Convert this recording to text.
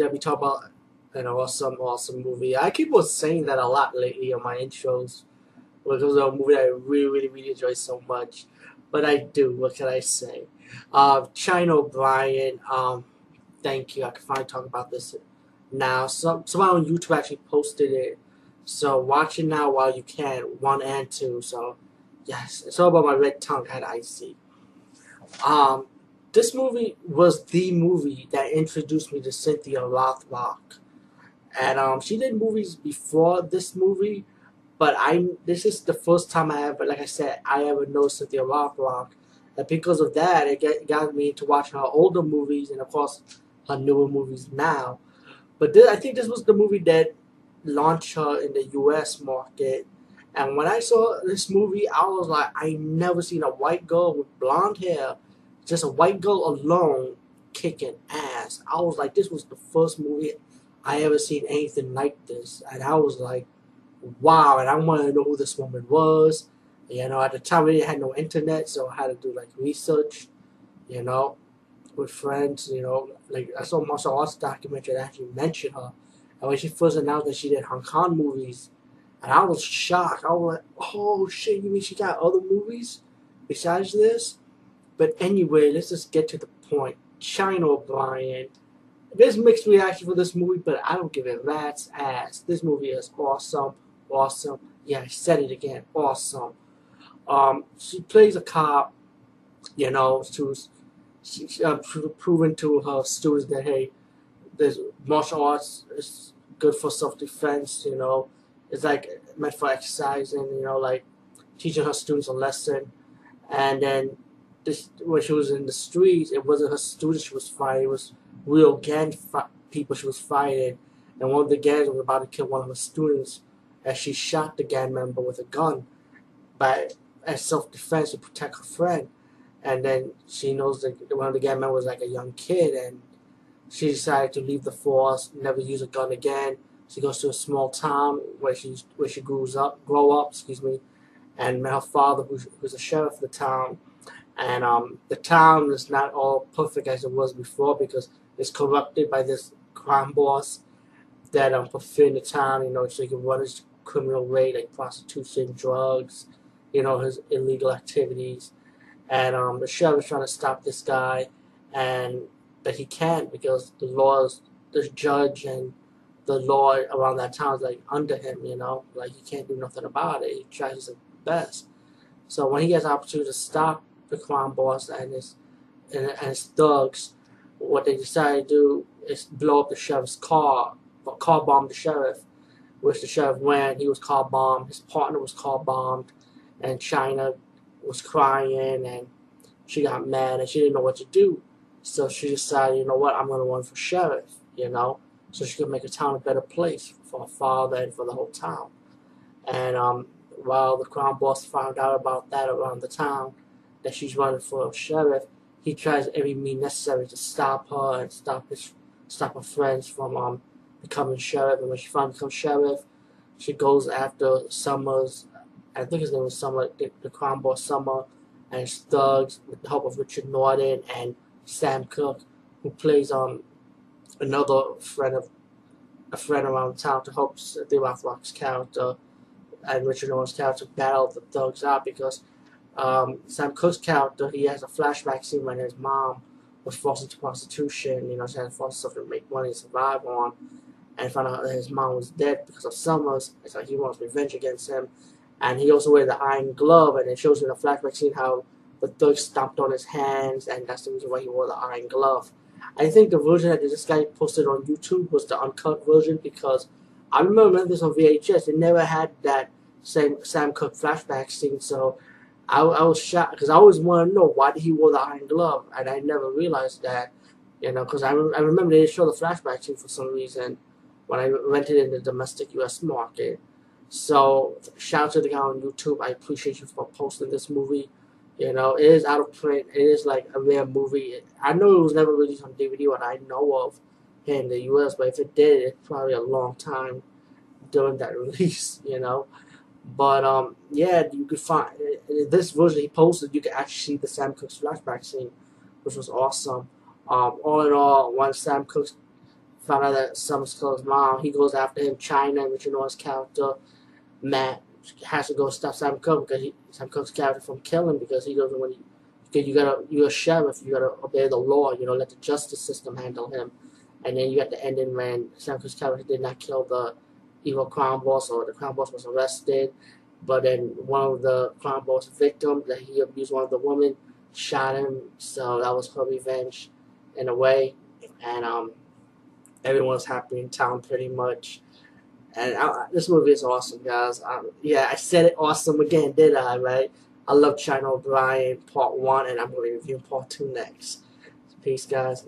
that we talk about an awesome, awesome movie. I keep on saying that a lot lately on my intros because a movie that I really, really, really enjoy so much. But I do. What can I say? Uh, China O'Brien. Um, thank you. I can finally talk about this now. Some someone on YouTube actually posted it. So watch it now while you can. One and two. So yes, it's all about my red tongue had icy. Um, this movie was the movie that introduced me to Cynthia Rothrock. And um, she did movies before this movie, but I this is the first time I ever, like I said, I ever know Cynthia Rothrock. And because of that, it get, got me into watching her older movies and, of course, her newer movies now. But this, I think this was the movie that launched her in the U.S. market. And when I saw this movie, I was like, I never seen a white girl with blonde hair just a white girl alone kicking ass. I was like, this was the first movie I ever seen anything like this, and I was like, wow. And I wanted to know who this woman was. You know, at the time we had no internet, so I had to do like research. You know, with friends. You know, like I saw martial arts documentary that actually mentioned her. And when she first announced that she did Hong Kong movies, and I was shocked. I was like, oh shit, you mean she got other movies besides this? But anyway, let's just get to the point. China O'Brien. There's mixed reaction for this movie, but I don't give a rat's ass. This movie is awesome, awesome. Yeah, I said it again, awesome. Um, she plays a cop, you know, she was she, uh, proving to her students that hey, there's martial arts is good for self-defense. You know, it's like meant for exercising. You know, like teaching her students a lesson, and then this when she was in the streets, it wasn't her students she was fighting. It was real gang people she was fighting, and one of the gangs was about to kill one of her students, as she shot the gang member with a gun, by as self defense to protect her friend. And then she knows that one of the gang members was like a young kid, and she decided to leave the force, never use a gun again. She goes to a small town where she where she grows up, grow up, excuse me, and met her father, who's, who's a sheriff of the town and um, the town is not all perfect as it was before because it's corrupted by this crime boss that um fulfilling the town, you know, so he can run his criminal rate like prostitution, drugs, you know, his illegal activities. And um, the sheriff is trying to stop this guy, and but he can't because the laws, the judge and the law around that town is like under him, you know, like he can't do nothing about it. He tries his best. So when he gets an opportunity to stop the crime boss and his and, and his thugs, what they decided to do is blow up the sheriff's car, or car bomb the sheriff, which the sheriff went. He was car bombed. His partner was car bombed, and China was crying and she got mad and she didn't know what to do. So she decided, you know what, I'm gonna run for sheriff, you know, so she could make a town a better place for her father and for the whole town. And um, while the crime boss found out about that around the town, that she's running for sheriff, he tries every means necessary to stop her and stop his stop her friends from um becoming sheriff. And when she finally becomes sheriff, she goes after Summers. I think his name was Summer, the, the crime boss Summer, and his thugs with the help of Richard Norton and Sam Cooke, who plays um another friend of a friend around town to help the Rothrock's character and Richard Norton's character battle the thugs out because um, Sam Cooke's character, he has a flashback scene when his mom was forced into prostitution. You know, she had to force herself to make money to survive on, and found out that his mom was dead because of Summers. It's like he wants revenge against him, and he also wears the iron glove, and it shows in the flashback scene how the thug stomped on his hands, and that's the reason why he wore the iron glove. I think the version that this guy posted on YouTube was the uncut version because I remember this on VHS. It never had that same Sam Cooke flashback scene, so I, I was shocked because I always wanted to know why he wore the iron glove, and I never realized that, you know, because I, re I remember they show the flashback scene for some reason when I rented in the domestic U.S. market. So shout out to the guy on YouTube. I appreciate you for posting this movie. You know, it is out of print. It is like a rare movie. I know it was never released on DVD, what I know of here in the U.S., but if it did, it's probably a long time during that release. You know. But um, yeah, you could find this version he posted. You can actually see the Sam Cooke's flashback scene, which was awesome. Um, all in all, once Sam Cooke's found out that Summer's mom. He goes after him. You know his character, Matt has to go stop Sam Cooke because he, Sam Cooke's character from killing because he doesn't want you gotta you're a sheriff you gotta obey the law you know let the justice system handle him and then you got the ending when Sam Cooke's character did not kill the evil crown boss or the crown boss was arrested but then one of the crown boss victims that he abused one of the women shot him so that was her revenge in a way and um everyone was happy in town pretty much and I, this movie is awesome, guys. Um, yeah, I said it awesome again, did I? Right? I love China O'Brien Part One, and I'm going to review Part Two next. Peace, guys.